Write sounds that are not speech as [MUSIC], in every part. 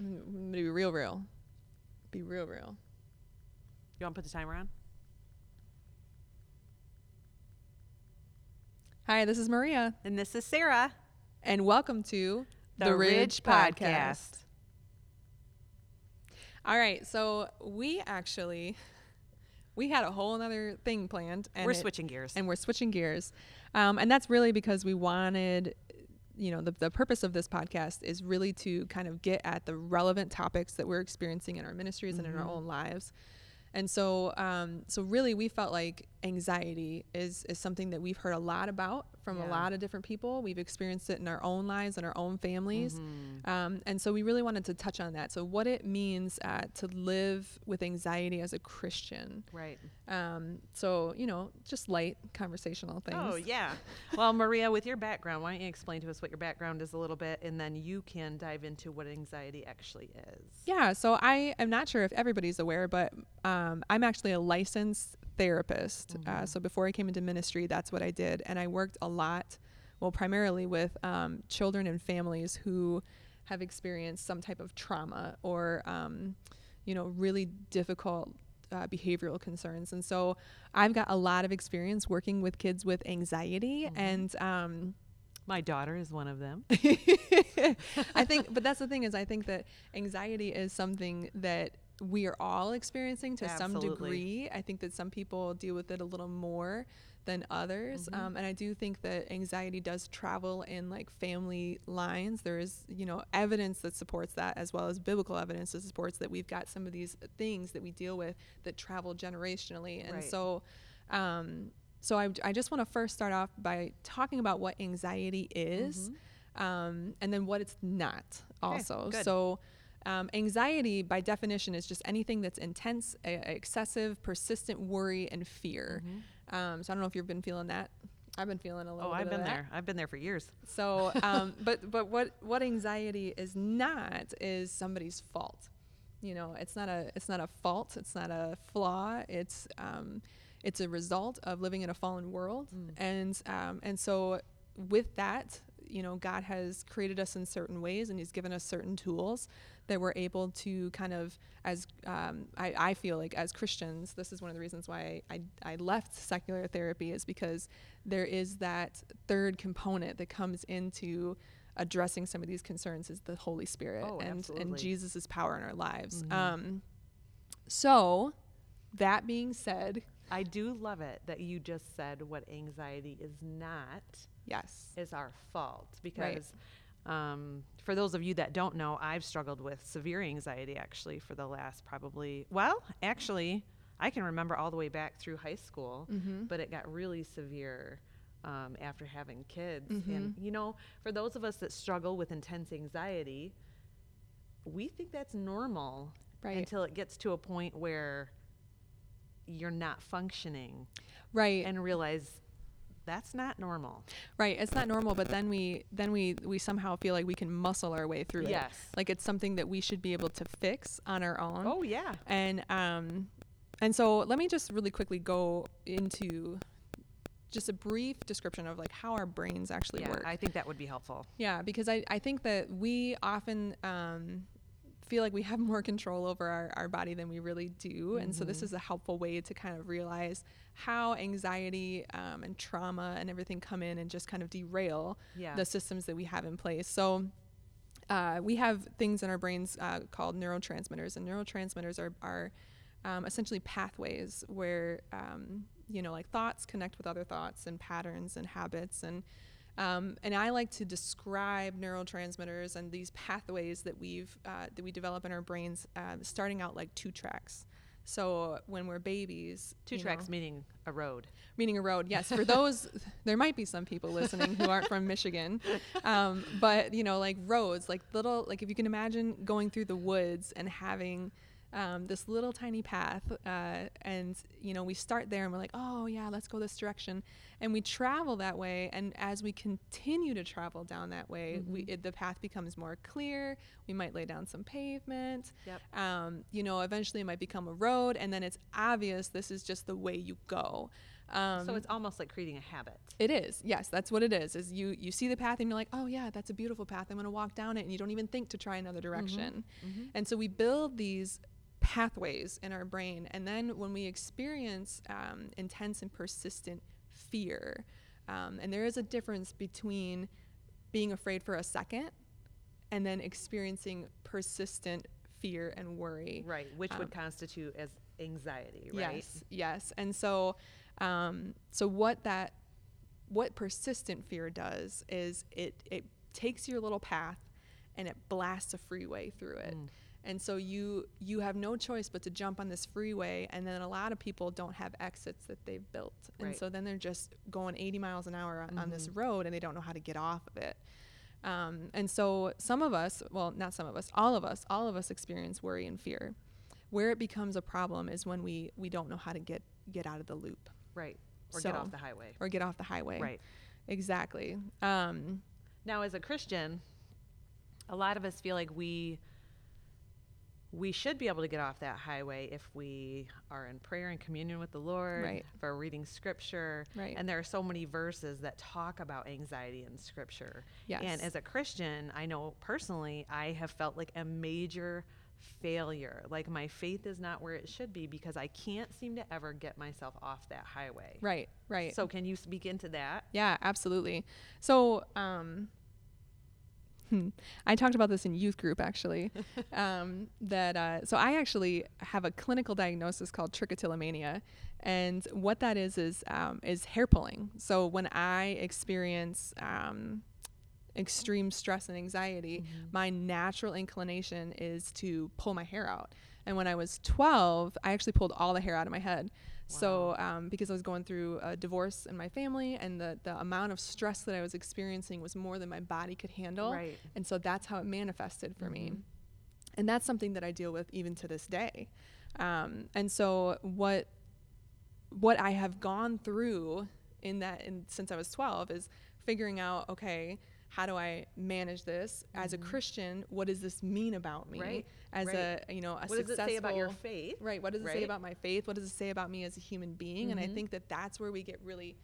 Mm, Be real, real. Be real, real. You want to put the timer on? Hi, this is Maria, And this is Sarah. and welcome to The Ridge Podcast. All right, so we actually we had a whole other thing planned, and We're it- switching gears. and we're switching gears, um, and that's really because we wanted. You know, the, the purpose of this podcast is really to kind of get at the relevant topics that we're experiencing in our ministries and in our Mhm. own lives. And so, um, so really, we felt like anxiety is is something that we've heard a lot about from a lot of different people. We've experienced it in our own lives and our own families, Mhm. um, and so we really wanted to touch on that. So, what it means uh, to live with anxiety as a Christian. Right. Um, so, you know, just light conversational things. Oh, yeah. Well, Maria, with your background, why don't you explain to us what your background is a little bit, and then you can dive into what anxiety actually is. Yeah, so I am not sure if everybody's aware, but um, I'm actually a licensed therapist. Uh, Mhm. so before I came into ministry, that's what I did. And I worked a lot, well, primarily with um, children and families who have experienced some type of trauma or, um, you know, really difficult. Uh, behavioral concerns, and so I've got a lot of experience working with kids with anxiety, Mhm. and um, My daughter is one of them. [LAUGHS] I think, but that's the thing is, I think that anxiety is something that we are all experiencing to some degree. I think that some people deal with it a little more than others, Mhm. um, and I do think that anxiety does travel in like family lines. There is, you know, evidence that supports that, as well as biblical evidence that supports that we've got some of these things that we deal with that travel generationally, and Right. so. Um, so I, I just want to first start off by talking about what anxiety is Mhm. um, and then what it's not also. good. So, um, anxiety, by definition, is just anything that's intense, a- excessive, persistent worry and fear. Mhm. Um, so I don't know if you've been feeling that. I've been feeling a little. Oh, bit I've of been there. I've been there for years. So, um, [LAUGHS] but but what what anxiety is not is somebody's fault. You know, it's not a it's not a fault. It's not a flaw. It's um, it's a result of living in a fallen world, Mm. and um, and so with that, you know, God has created us in certain ways, and He's given us certain tools that we're able to kind of as um, I, I feel like as Christians, this is one of the reasons why I, I left secular therapy is because there is that third component that comes into addressing some of these concerns is the Holy Spirit Oh, and and. Jesus' power in our lives. Mhm. Um, so that being said, I do love it that you just said what anxiety is not yes, is our fault because um, for those of you that don't know, I've struggled with severe anxiety actually for the last probably well, actually, I can remember all the way back through high school, mm-hmm. but it got really severe um, after having kids. Mhm. And you know, for those of us that struggle with intense anxiety, we think that's normal right, until it gets to a point where you're not functioning right, and realize that's not normal. right. It's not normal, but then we then we we somehow feel like we can muscle our way through it. Yes. Like it's something that we should be able to fix on our own. Oh yeah. And um, and so let me just really quickly go into just a brief description of like how our brains actually Yeah, work. I think that would be helpful. yeah, because I, I think that we often um, feel like we have more control over our, our body than we really do. And so this Mhm. is a helpful way to kind of realize how anxiety um, and trauma and everything come in and just kind of derail Yeah. the systems that we have in place. So uh, we have things in our brains uh, called neurotransmitters, and neurotransmitters are, are um, essentially pathways where um, you know like thoughts connect with other thoughts and patterns and habits and um, and I like to describe neurotransmitters and these pathways that we've uh, that we develop in our brains, uh, starting out like two tracks. So when we're babies, Two tracks know- meaning a road. meaning a road yes for those [LAUGHS] there might be some people listening who aren't from michigan um, but you know like roads like little like if you can imagine going through the woods and having um, this little tiny path uh, and you know we start there and we're like oh yeah let's go this direction and we travel that way and as we continue to travel down that way we, Mhm. it, the path becomes more clear we might lay down some pavement Yep. um, you know, eventually it might become a road, and then it's obvious this is just the way you go. Um, so it's almost like creating a habit. It is. Yes, that's what it is. Is you you see the path and you're like, "Oh yeah, that's a beautiful path. I'm going to walk down it." And you don't even think to try another direction. And so we build these pathways in our brain and then when we experience um, intense and persistent fear um, and there is a difference between being afraid for a second and then experiencing persistent fear and worry Right, which would Um, constitute as anxiety, right? Yes, yes. And so, um, so what that, what persistent fear does is it it takes your little path, and it blasts a freeway through it. Mm. And so you you have no choice but to jump on this freeway, and then a lot of people don't have exits that they've built, and so then they're just going 80 miles an hour on, on this Mhm. road, and they don't know how to get off of it. Um, and so some of us, well, not some of us, all of us, all of us experience worry and fear. Where it becomes a problem is when we we don't know how to get get out of the loop Right. Or get off the highway. or get off the highway. Right. Exactly. Um, Now, as a Christian, a lot of us feel like we we should be able to get off that highway if we are in prayer and communion with the Lord, Right. if we're reading scripture. Right. And there are so many verses that talk about anxiety in scripture. yes. And as a Christian, I know personally, I have felt like a major failure. Like my faith is not where it should be because I can't seem to ever get myself off that highway. right. Right. So, can you speak into that? Yeah, absolutely. So, um, hmm, [LAUGHS] I talked about this in youth group actually. [LAUGHS] um, that uh, so I actually have a clinical diagnosis called trichotillomania, and what that is is um, is hair pulling. So when I experience um, extreme stress and anxiety, my natural inclination is to pull my hair out. And when I was 12, I actually pulled all the hair out of my head. So, um, because I was going through a divorce in my family, and the, the amount of stress that I was experiencing was more than my body could handle. Right. And so that's how it manifested for me. Mhm. And that's something that I deal with even to this day. Um, and so, what what I have gone through in that in, since I was 12 is figuring out okay how do I manage this as a Christian what does this mean about me Mm-hmm. Right, as right. a you know a What does it say about your faith? right what does it say about my faith what does it say about me as a human being and I Mhm. think that that's where we get really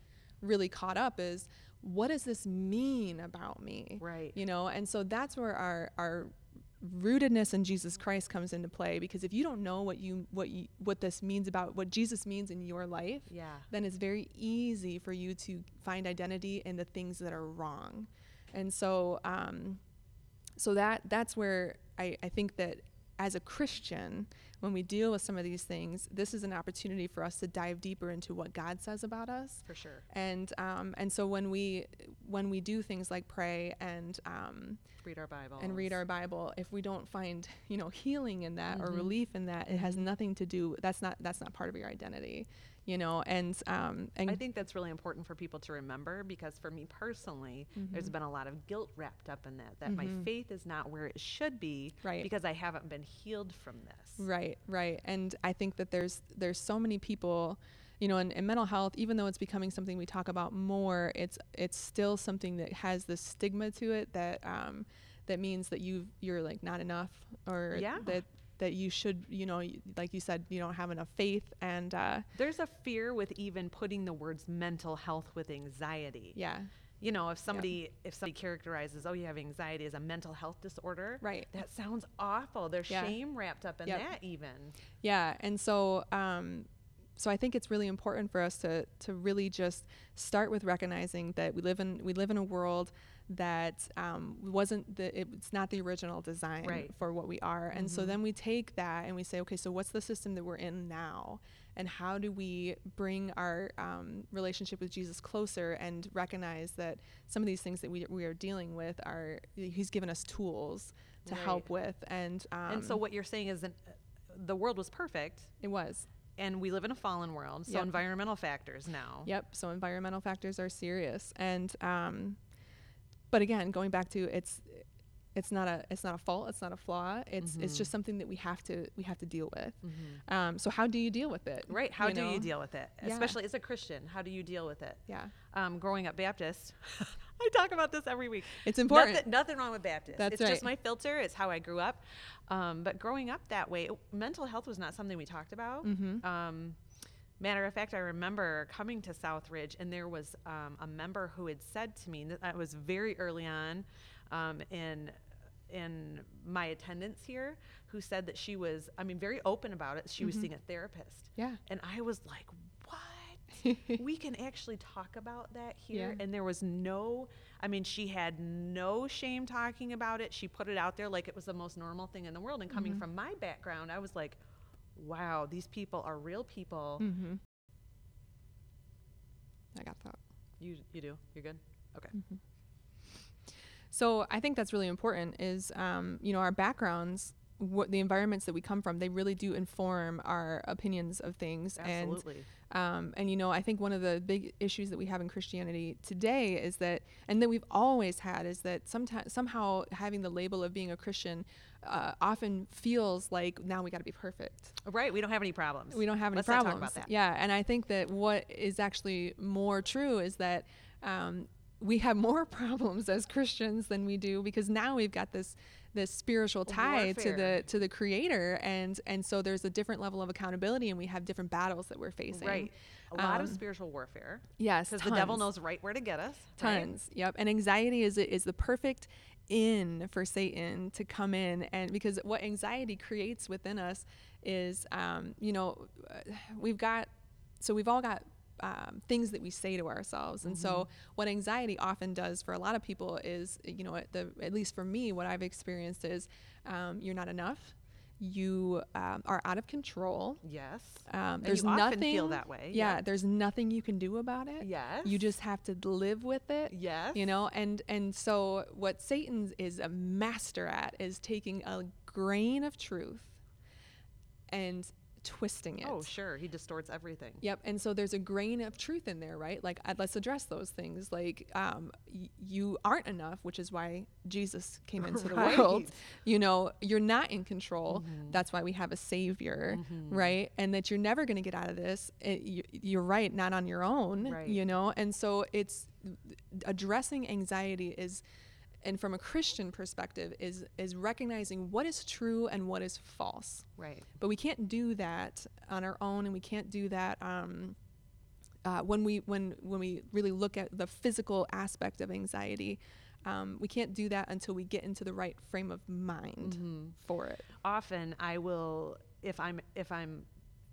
really caught up is what does this mean about me Right. you know and so that's where our our rootedness in Jesus Christ comes into play because if you don't know what you what you what this means about what Jesus means in your life Yeah. then it's very easy for you to find identity in the things that are wrong and so um so that that's where I, I think that as a Christian, when we deal with some of these things, this is an opportunity for us to dive deeper into what God says about us. For sure. And um, and so when we when we do things like pray and um, Read our Bible. and read our Bible, if we don't find you know healing in that or Mhm. relief in that, it has Mhm. nothing to do. That's not that's not part of your identity, you know. And um, and I think that's really important for people to remember because for me personally, there's Mhm. been a lot of guilt wrapped up in that, that my Mhm. faith is not where it should be Right. because I haven't been healed from this. Right, right. And I think that there's there's so many people, you know, in, in mental health, even though it's becoming something we talk about more, it's it's still something that has this stigma to it that um, that means that you you're like not enough or Yeah. that that you should, you know, like you said, you don't have enough faith and uh, There's a fear with even putting the words mental health with anxiety. yeah, You know, if somebody if somebody characterizes, oh, you have anxiety as a mental health disorder, right. that sounds awful. There's Yeah. shame wrapped up in Yep. that even. Yeah, and so um, so I think it's really important for us to to really just start with recognizing that we live in we live in a world that um, wasn't the it's not the original design Right. for what we are, and so Mhm. then we take that and we say, okay, so what's the system that we're in now, and how do we bring our um, relationship with Jesus closer and recognize that some of these things that we we are dealing with are He's given us tools to Right. help with, and um, and so what you're saying is that uh, the world was perfect it was. and we live in a fallen world. So Yep. environmental factors now. Yep. So environmental factors are serious, and um, but again, going back to it's it's not a it's not a fault, it's not a flaw. It's it's Mhm. just something that we have to we have to deal with. Mhm. Um, so how do you deal with it? Right. How do know? you deal with it? Yeah. Especially as a Christian, how do you deal with it? Yeah, Um, growing up Baptist, [LAUGHS] I talk about this every week. it's important. Nothing, nothing wrong with Baptist. That's it's just my filter. It's how I grew up. Um, but growing up that way, it- mental health was not something we talked about. mm-hmm. Matter of fact, I remember coming to Southridge, and there was um, a member who had said to me that I was very early on um, in in my attendance here, who said that she was, I mean, very open about it. She was seeing a therapist, Yeah. and I was like, "What? [LAUGHS] we can actually talk about that here?" Yeah. And there was no, I mean, she had no shame talking about it. She put it out there like it was the most normal thing in the world. And coming Mm-hmm. from my background, I was like, "Wow, these people are real people." Mm-hmm. I got that. You you do? You're good? Okay. So I think that's really important. Is um, you know our backgrounds, what the environments that we come from, they really do inform our opinions of things. Absolutely. And um, and you know I think one of the big issues that we have in Christianity today is that, and that we've always had, is that sometimes somehow having the label of being a Christian uh, often feels like now we got to be perfect. right. We don't have any problems. We don't have any Let's not problems. talk about that. Yeah, and I think that what is actually more true is that um, we have more [LAUGHS] problems as Christians than we do because now we've got this this spiritual tie to the to the Creator, and and so there's a different level of accountability, and we have different battles that we're facing. Right. A lot of Um, spiritual warfare Yes, because the devil knows right where to get us. right? Tons. Yep. And anxiety is is the perfect in for Satan to come in and because what anxiety creates within us is um, you know uh, we've got so we've all got um, things that we say to ourselves. And so what anxiety often does for a lot of people is you know at the at least for me what I've experienced is um, you're not enough you um, are out of control Yes. um, there's nothing feel that way, yeah yeah. there's nothing you can do about it Yes. you just have to live with it Yes. you know and and so what satan is a master at is taking a grain of truth and twisting it Oh, sure. He distorts everything. Yep. And so there's a grain of truth in there, right? Like, let's address those things. Like, um, y- you aren't enough, which is why Jesus came into the world. You know, you're not in control. Mm-hmm. That's why we have a savior, mm-hmm. right? And that you're never going to get out of this. It, you, you're right, not on your own, Right. you know? And so it's addressing anxiety is and from a Christian perspective is is recognizing what is true and what is false. Right. but we can't do that on our own and we can't do that um, uh, when we when when we really look at the physical aspect of anxiety. Um, we can't do that until we get into the right frame of mind for it. Often I will if I'm if I'm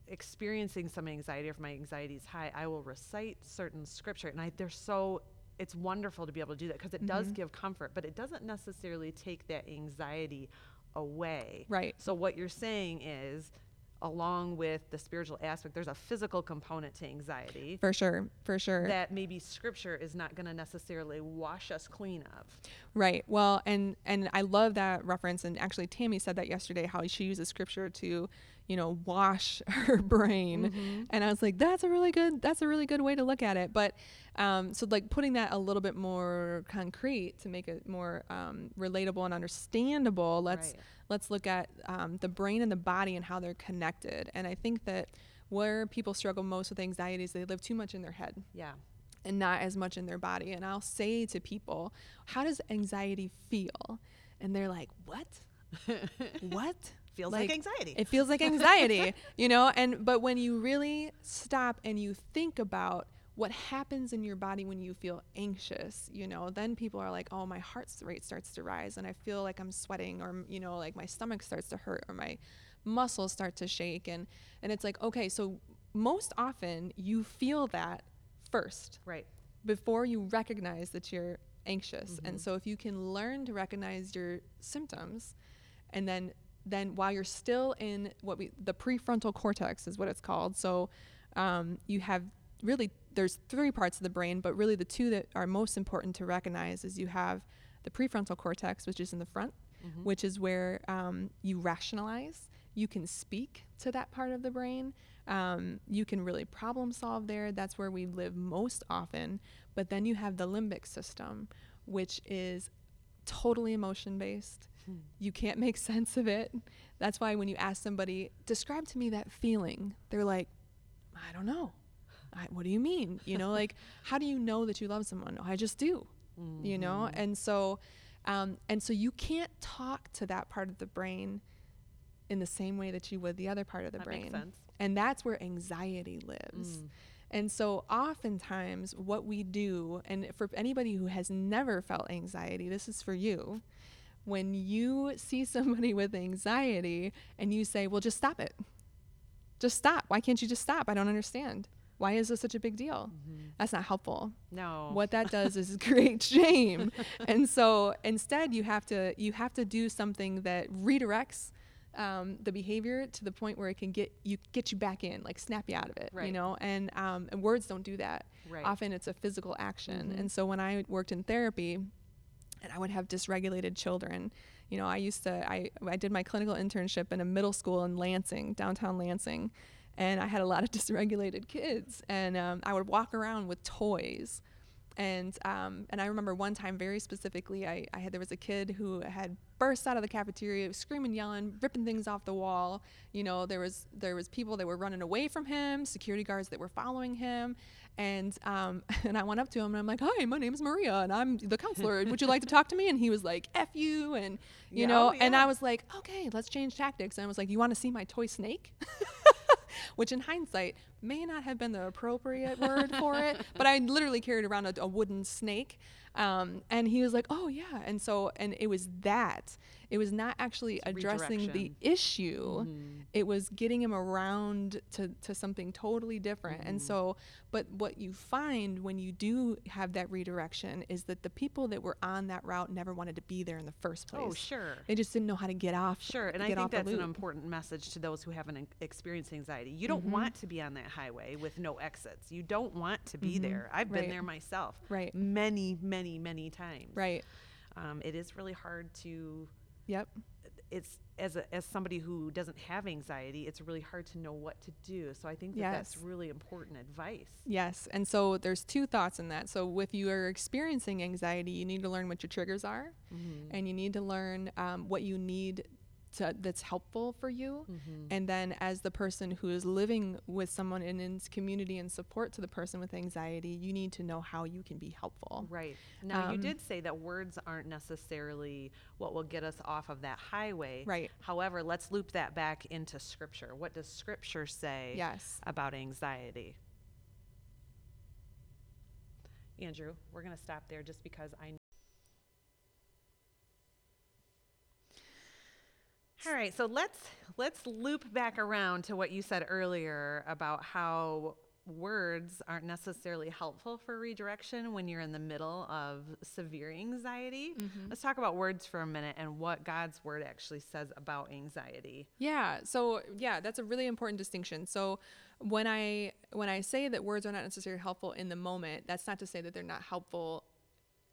experiencing some anxiety or if my anxiety is high, I will recite certain scripture and I they're so it's wonderful to be able to do that because it does Mm-hmm. give comfort, but it doesn't necessarily take that anxiety away. Right. So what you're saying is along with the spiritual aspect, there's a physical component to anxiety for sure for sure that maybe scripture is not going to necessarily wash us clean of. Right. Well, and and I love that reference. And actually, Tammy said that yesterday. How she uses scripture to, you know, wash [LAUGHS] her brain. And I was like, that's a really good. That's a really good way to look at it. But, um, so like putting that a little bit more concrete to make it more um, relatable and understandable. Let's Right. let's look at um, the brain and the body and how they're connected. And I think that where people struggle most with anxiety is they live too much in their head Yeah. and not as much in their body. And I'll say to people, How does anxiety feel? And they're like, What? [LAUGHS] what? Feels like anxiety. It feels like [LAUGHS] anxiety, you know? And but when you really stop and you think about what happens in your body when you feel anxious, you know, then people are like, oh, my heart rate starts to rise and I feel like I'm sweating or, you know, like my stomach starts to hurt or my muscles start to shake. And, and it's like, okay, so most often you feel that first Right. before you recognize that you're anxious. Mm-hmm. And so if you can learn to recognize your symptoms and then then while you're still in what we the prefrontal cortex is what it's called. So um, you have really there's three parts of the brain, but really the two that are most important to recognize is you have the prefrontal cortex, which is in the front, Mm-hmm. which is where um, you rationalize. You can speak to that part of the brain. Um, you can really problem solve there. That's where we live most often. But then you have the limbic system, which is totally emotion based. You can't make sense of it. That's why when you ask somebody, describe to me that feeling, they're like, I don't know. I, what do you mean? You know, like, [LAUGHS] how do you know that you love someone? I just do, you know? And so, um, and so you can't talk to that part of the brain in the same way that you would the other part of the That brain. And that's where anxiety lives. Mm. And so, oftentimes, what we do, and for anybody who has never felt anxiety, this is for you. When you see somebody [LAUGHS] with anxiety and you say, Well, just stop it, just stop. Why can't you just stop? I don't understand. Why is this such a big deal? That's not helpful. No. What that [LAUGHS] does is [LAUGHS] create shame. and so instead you have to you have to do something that redirects um, the behavior to the point where it can get you get you back in, like snap you out of it. right. You know, and um, and words don't do that. Right. Often it's a physical action. Mhm. And so when I worked in therapy, and I would have dysregulated children. You know, I used to I I did my clinical internship in a middle school in Lansing, downtown Lansing, and I had a lot of [LAUGHS] dysregulated kids, and um, I would walk around with toys. And um, and I remember one time very specifically, I, I had there was a kid who had burst out of the cafeteria, screaming, yelling, ripping things off the wall. You know, there was there was people that were running away from him, security guards that were following him, and um, [LAUGHS] and I went up to him and I'm like, "Hi, my name is Maria, and I'm the counselor. Would you like to talk to me?" And he was like, "F you," and you Yeah, know, oh, and. I was like, "Okay, let's change tactics." And I was like, "You want to see my toy snake?" [LAUGHS] Which in hindsight may not have been the appropriate word for it, [LAUGHS] but I literally carried around a, a wooden snake. Um, and he was like, "Oh yeah," and so and it was that. It was not actually It's addressing the issue Mhm. it was getting him around to, to something totally different and Mhm. so but what you find when you do have that redirection is that the people that were on that route never wanted to be there in the first place Oh, sure. they just didn't know how to get off Sure, and I think that's an important message to those who haven't experienced anxiety. You don't Mhm. want to be on that highway with no exits. You don't want to be Mhm, there. I've been there myself right many, many, many times. right Um, it is really hard to. yep It's as a, as somebody who doesn't have anxiety, it's really hard to know what to do. So I think that that's really important advice. yes and so there's two thoughts in that so if you are experiencing anxiety you need to learn what your triggers are Mm-hmm. and you need to learn um, what you need to, that's helpful for you Mm-hmm. And then, as the person who is living with someone in community and support to the person with anxiety, you need to know how you can be helpful. Right. Now, you Um, did say that words aren't necessarily what will get us off of that highway. Right. However, let's loop that back into scripture. What does scripture say Yes. about anxiety? Andrew, we're going to stop there just because I All right, so let's let's loop back around to what you said earlier about how words aren't necessarily helpful for redirection when you're in the middle of severe anxiety. Mhm. Let's talk about words for a minute and what God's word actually says about anxiety. Yeah. So yeah, that's a really important distinction. So when I when I say that words are not necessarily helpful in the moment, that's not to say that they're not helpful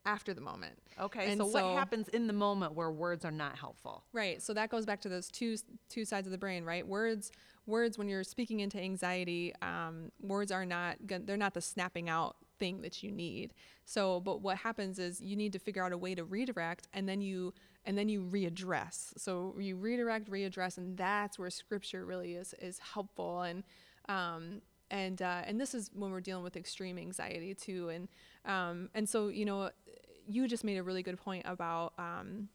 after the moment. Okay, And so, what happens in the moment where words are not helpful? Right. So that goes back to those two two sides of the brain, right? Words words when you're speaking into anxiety, um, words are not they're not the snapping out thing that you need. So, but what happens is you need to figure out a way to redirect, and then you and then you readdress. So you redirect, readdress, and that's where scripture really is is helpful and. Um, and uh, and this is when we're dealing with extreme anxiety too, and um, and so you know, you just made a really good point about um,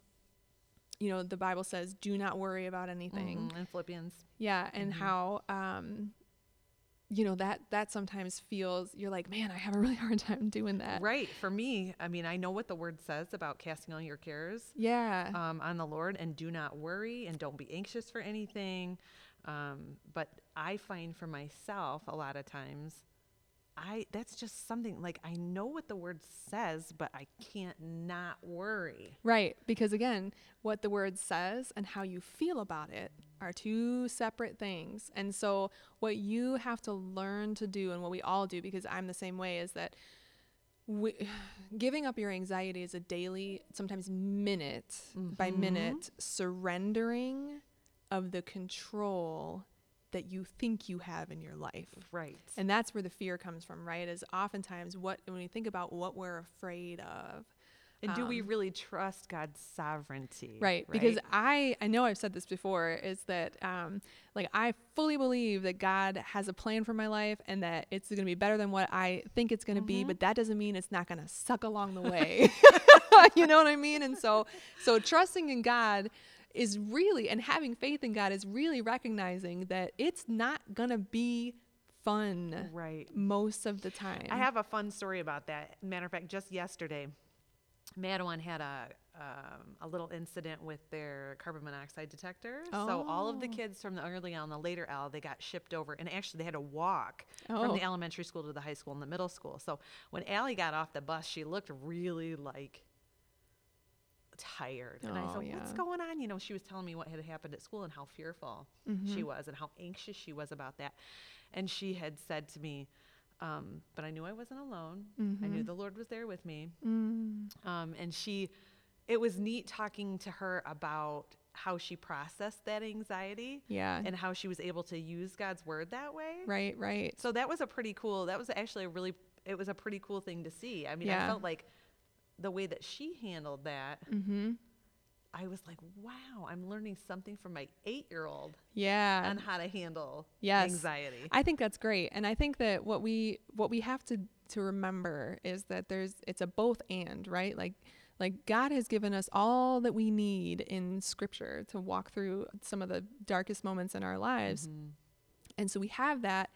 you know the bible says do not worry about anything Mhm, in Philippians. yeah and Mhm. how um you know that that sometimes feels you're like man i have a really [LAUGHS] hard time doing that Right. For me, I mean, I know what the word says about casting all your cares yeah um, on the Lord and do not worry and don't be anxious for anything. Um, but I find for myself a lot of times, I that's just something like I know what the word says, but I can't not worry. right because again what the word says and how you feel about it are two separate things and so what you have to learn to do and what we all do because i'm the same way is that we, [SIGHS] giving up your anxiety is a daily sometimes minute by Mhm. minute surrendering of the control that you think you have in your life Right. and that's where the fear comes from right is oftentimes what when we think about what we're afraid of And do we um, really trust God's sovereignty? right because i i know i've said this before is that um like i fully believe that god has a plan for my life and that it's going to be better than what i think it's going to be Mhm. but that doesn't mean it's not going to suck along the [LAUGHS] way [LAUGHS] you know what i mean and so so trusting in god is really and having faith in God is really recognizing that it's not gonna be fun Right. most of the time. I have a fun story about that. Matter of fact, just yesterday, Mattawan had a um, a little incident with their carbon monoxide detector. Oh. So all of the Oh. kids from the early L and the later L, they got shipped over, and actually they had to walk from Oh. the elementary school to the high school and the middle school. So when Allie got off the bus, she looked really like tired, and I Oh, said, "What's going on?" You know, she was telling me what had happened at school and how fearful she was and how anxious she was about that. And she had said to me, um, but I knew I wasn't alone. I knew the Lord was there with me. Mm, Um, and she, it was neat talking to her about how she processed that anxiety yeah. and how she was able to use God's word that way. right, right. So that was a pretty cool, that was actually a really, it was a pretty cool thing to see. I mean, I felt like the way that she handled that, Mm-hmm. I was like, wow, I'm learning something from my eight year old Yeah. on how to handle Yes. anxiety. I think that's great. And I think that what we what we have to to remember is that there's it's a both and, right? Like like God has given us all that we need in scripture to walk through some of the darkest moments in our lives. Mhm. And so we have that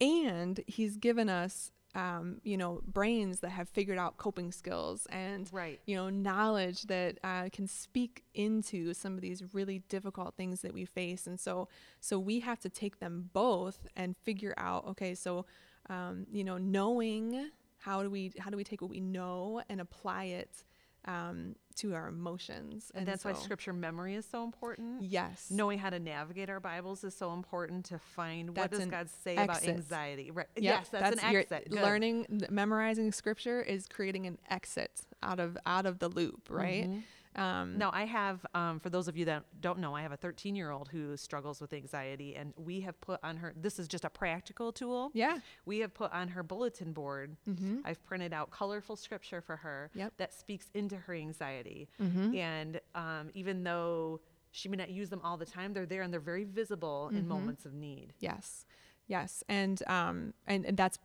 and he's given us um, you know, brains that have figured out coping skills and Right. you know, knowledge that uh, can speak into some of these really difficult things that we face. And so, so we have to take them both and figure out, okay, so, um, you know, knowing how do we, how do we take what we know and apply it um, to our emotions? And, that's why scripture memory is so important. Yes. Knowing how to navigate our Bibles is so important to find what does God say about anxiety. Right. Yep, yes, that's, an your- exit. Learning, memorizing scripture is creating an exit out of out of the loop, right? Mhm. Um, No, I have, um, for those of you that don't know, I have a 13 year old who struggles with anxiety, and we have put on her, this is just a practical tool. Yeah. We have put on her bulletin board, Mm-hmm. I've printed out colorful scripture for her Yep. that speaks into her anxiety. Mm-hmm. And um, even though she may not use them all the time, they're there and they're very visible in Mhm. moments of need. Yes. Yes. And um and, and that's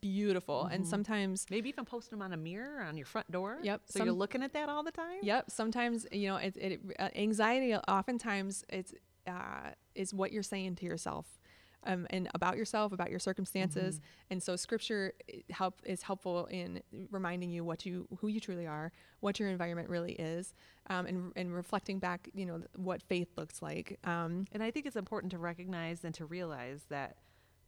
beautiful. And Mhm. sometimes Maybe even post them on a mirror on your front door. Yep, So you're looking at that all the time. yep, sometimes you know it, it uh, anxiety oftentimes it's uh is what you're saying to yourself. Um, and about yourself, about your circumstances, and so Scripture help is helpful in reminding you what you, who you truly are, what your environment really is, um, and and reflecting back, you know, what faith looks like. Um, And I think it's important to recognize and to realize that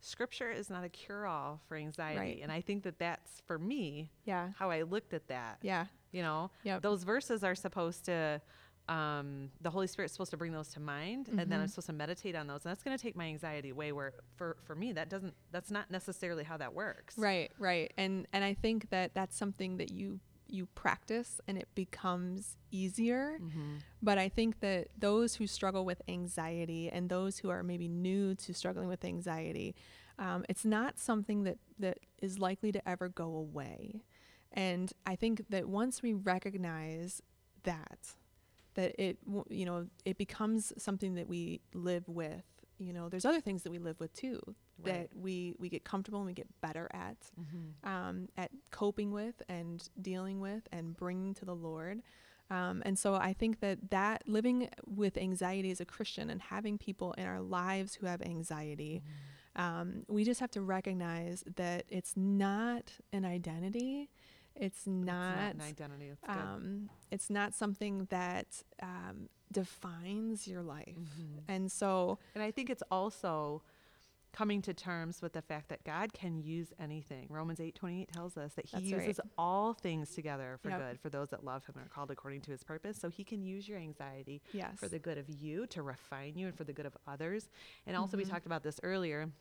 scripture is not a cure all for anxiety. Right. And I think that that's for me yeah, how I looked at that. yeah, You know, Yep. those verses are supposed to, um, the Holy Spirit's supposed to bring those to mind, and then I'm Mhm. supposed to meditate on those. And that's going to take my anxiety away. Where for, for me, that doesn't, that's not necessarily how that works. Right, right. And and I think that that's something that you you practice and it becomes easier. Mm-hmm. But I think that those who struggle with anxiety and those who are maybe new to struggling with anxiety, um, it's not something that that is likely to ever go away. And I think that once we recognize that, that it you know it becomes something that we live with. You know, there's other things that we live with too Right. that we we get comfortable and we get better at Mm-hmm. um, at coping with and dealing with and bringing to the Lord. Um, and so I think that that living with anxiety as a Christian and having people in our lives who have anxiety, um, we just have to recognize that it's not an identity. It's not. it's not an identity. It's good. um, it's not something that um, defines your life. Mhm. And so, And I think it's also coming to terms with the fact that God can use anything. Romans 8:28 tells us that he That's right. uses all things together for Yep. good for those that love him and are called according to his purpose. So he can use your anxiety yes. for the good of you, to refine you and for the good of others. And also we Mhm. talked about this earlier.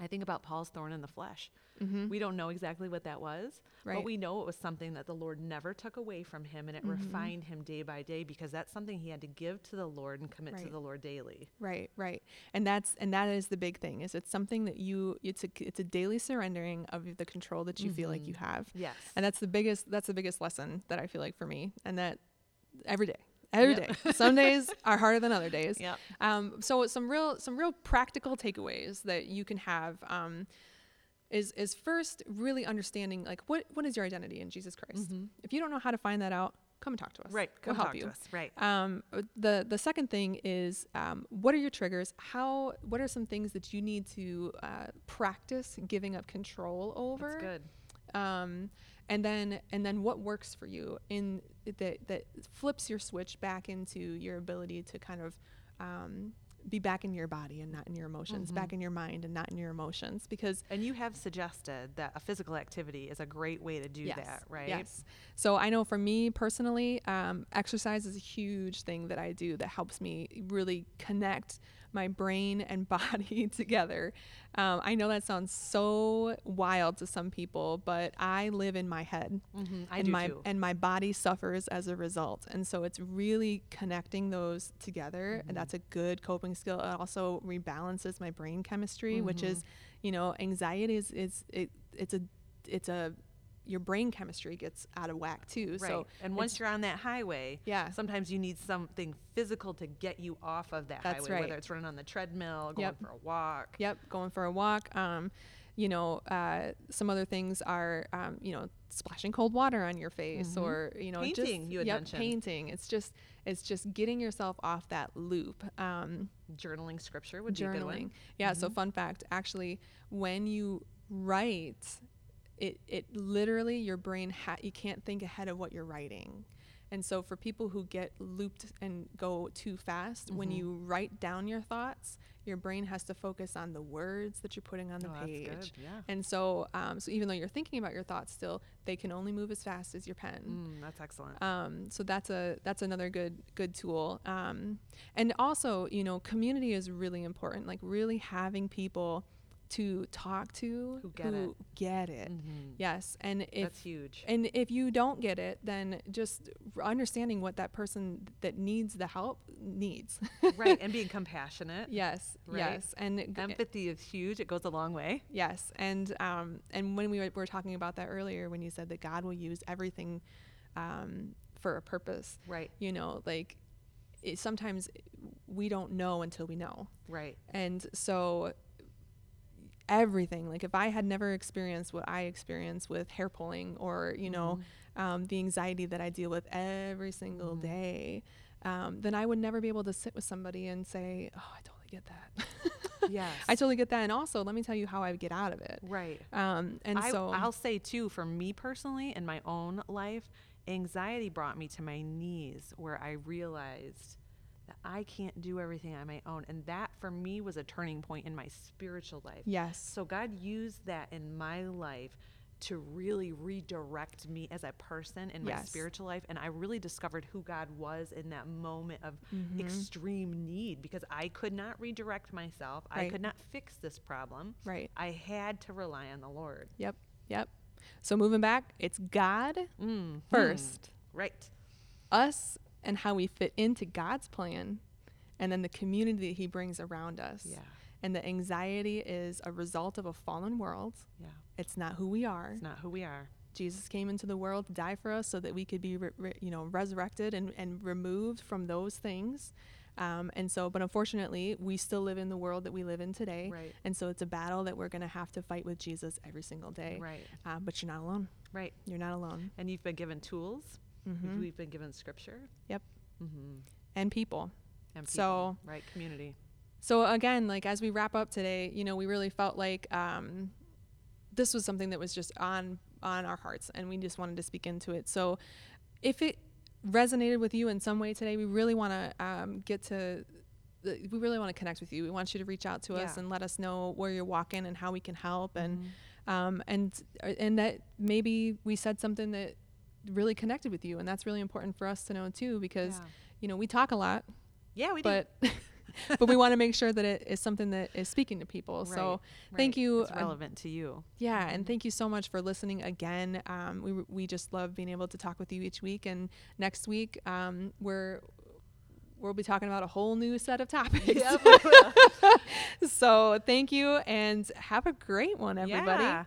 I think about Paul's thorn in the flesh. Mhm. We don't know exactly what that was, right. but we know it was something that the Lord never took away from him and it Mhm. refined him day by day because that's something he had to give to the Lord and commit to the Lord daily. Right, right, and that's and that is the big thing. Is it's something that you it's a it's a daily surrendering of the control that you feel like you Mhm. have, Yes. and that's the biggest that's the biggest lesson that I feel like for me, and that every day, every Yep. day. [LAUGHS] Some days are harder than other days. Yep. Um, so some real some real practical takeaways that you can have um, is is first really understanding like what what is your identity in Jesus Christ. Mhm. If you don't know how to find that out, come and talk to us. Right. We'll Come help talk you. to us. Right. Um, the the second thing is um, what are your triggers? How what are some things that you need to uh, practice giving up control over? That's good. Um, and then and then what works for you in that that flips your switch back into your ability to kind of um, be back in your body and not in your emotions, back in your mind and not in your emotions because And you have suggested that a physical activity is a great way to do that, right? Yes. So I know for me personally, um, exercise is a huge thing that I do that helps me really connect my brain and [LAUGHS] body together. Um, I know that sounds so wild to some people, but I live in my head. Mhm, I and do my too. and my body suffers as a result. And so it's really connecting those together, Mm-hmm. and that's a good coping skill. It also rebalances my brain chemistry, which Mm-hmm. is, you know, anxiety is is it it's a it's a your brain chemistry gets out of whack too. Right. So and once you're on that highway, Yeah. sometimes you need something physical to get you off of that That's highway, right. whether it's running on the treadmill, going Yep. for a walk. Yep, going for a walk. Um, you know, uh, some other things are, um, you know, splashing cold water on your face, or you know, Mm-hmm. Painting, just you had yep, mentioned. painting. It's just, it's just getting yourself off that loop. Um, Journaling scripture would be a good journaling. one. Yeah. So Mm-hmm. fun fact, actually, when you write, it it literally your brain ha- you can't think ahead of what you're writing. And so for people who get looped and go too fast, when Mm-hmm. you write down your thoughts, your brain has to focus on the words that you're putting on the Oh, that's page. good, yeah. And so, um, so even though you're thinking about your thoughts still, they can only move as fast as your pen. Mm, that's excellent. Um, so that's a that's another good good tool. Um, and also, you know, community is really important. Like really having people to talk to Who get it. get it. Mhm. Yes, and if That's huge. and if you don't get it, then just understanding what that person that needs the help needs. [LAUGHS] right. And being compassionate. yes, Right. yes, and Empathy is huge. It goes a long way. Yes, and um, and when we were, were talking about that earlier, when you said that God will use everything um, for a purpose, Right. you know, like it, sometimes we don't know until we know, Right. and so everything. Like if I had never experienced what I experience with hair pulling, or you know, Mm-hmm. um, the anxiety that I deal with every single day, um, then I would never be able to sit with somebody and say, "Oh, I totally get that." [LAUGHS] Yes. I totally get that. And also, let me tell you how I get out of it. Right. Um, and I, so I'll say too, for me personally, in my own life, anxiety brought me to my knees where I realized that I can't do everything on my own. And that for me was a turning point in my spiritual life. yes, So God used that in my life to really redirect me as a person in my Yes. spiritual life. And I really discovered who God was in that moment of Mm-hmm. extreme need because I could not redirect myself. Right. I could not fix this problem. right. I had to rely on the Lord. Yep, yep. So moving back, it's God Mm, first, Right. us, and how we fit into God's plan, and then the community that He brings around us. Yeah. And the anxiety is a result of a fallen world. Yeah. It's not who we are. It's not who we are. Jesus came into the world to die for us so that we could be, re- re- you know, resurrected and, and removed from those things. Um, and so, but unfortunately, we still live in the world that we live in today. Right. And so it's a battle that we're going to have to fight with Jesus every single day. Right. Um, but you're not alone. Right. You're not alone. And you've been given tools. Mhm. We've been given scripture. Yep. Mm-hmm. And people. And So- right, community. So again, like as we wrap up today, you know, we really felt like um, this was something that was just on on our hearts, and we just wanted to speak into it. So if it resonated with you in some way today, we really want to um, get to. We really want to connect with you. We want you to reach out to us and let us know where you're walking and how we can help, and Mm-hmm. um, and uh, and that maybe we said something that really connected with you, and that's really important for us to know too, because Yeah. you know we talk a lot, Yeah, we do. but [LAUGHS] but we want to make sure that it is something that is speaking to people. right, So Right, thank you. It's uh, relevant to you. yeah, and thank you so much for listening again. Um, we we just love being able to talk with you each week, and next week um, we're we'll be talking about a whole new set of topics. [LAUGHS] [LAUGHS] so thank you, and have a great one, everybody. Yeah.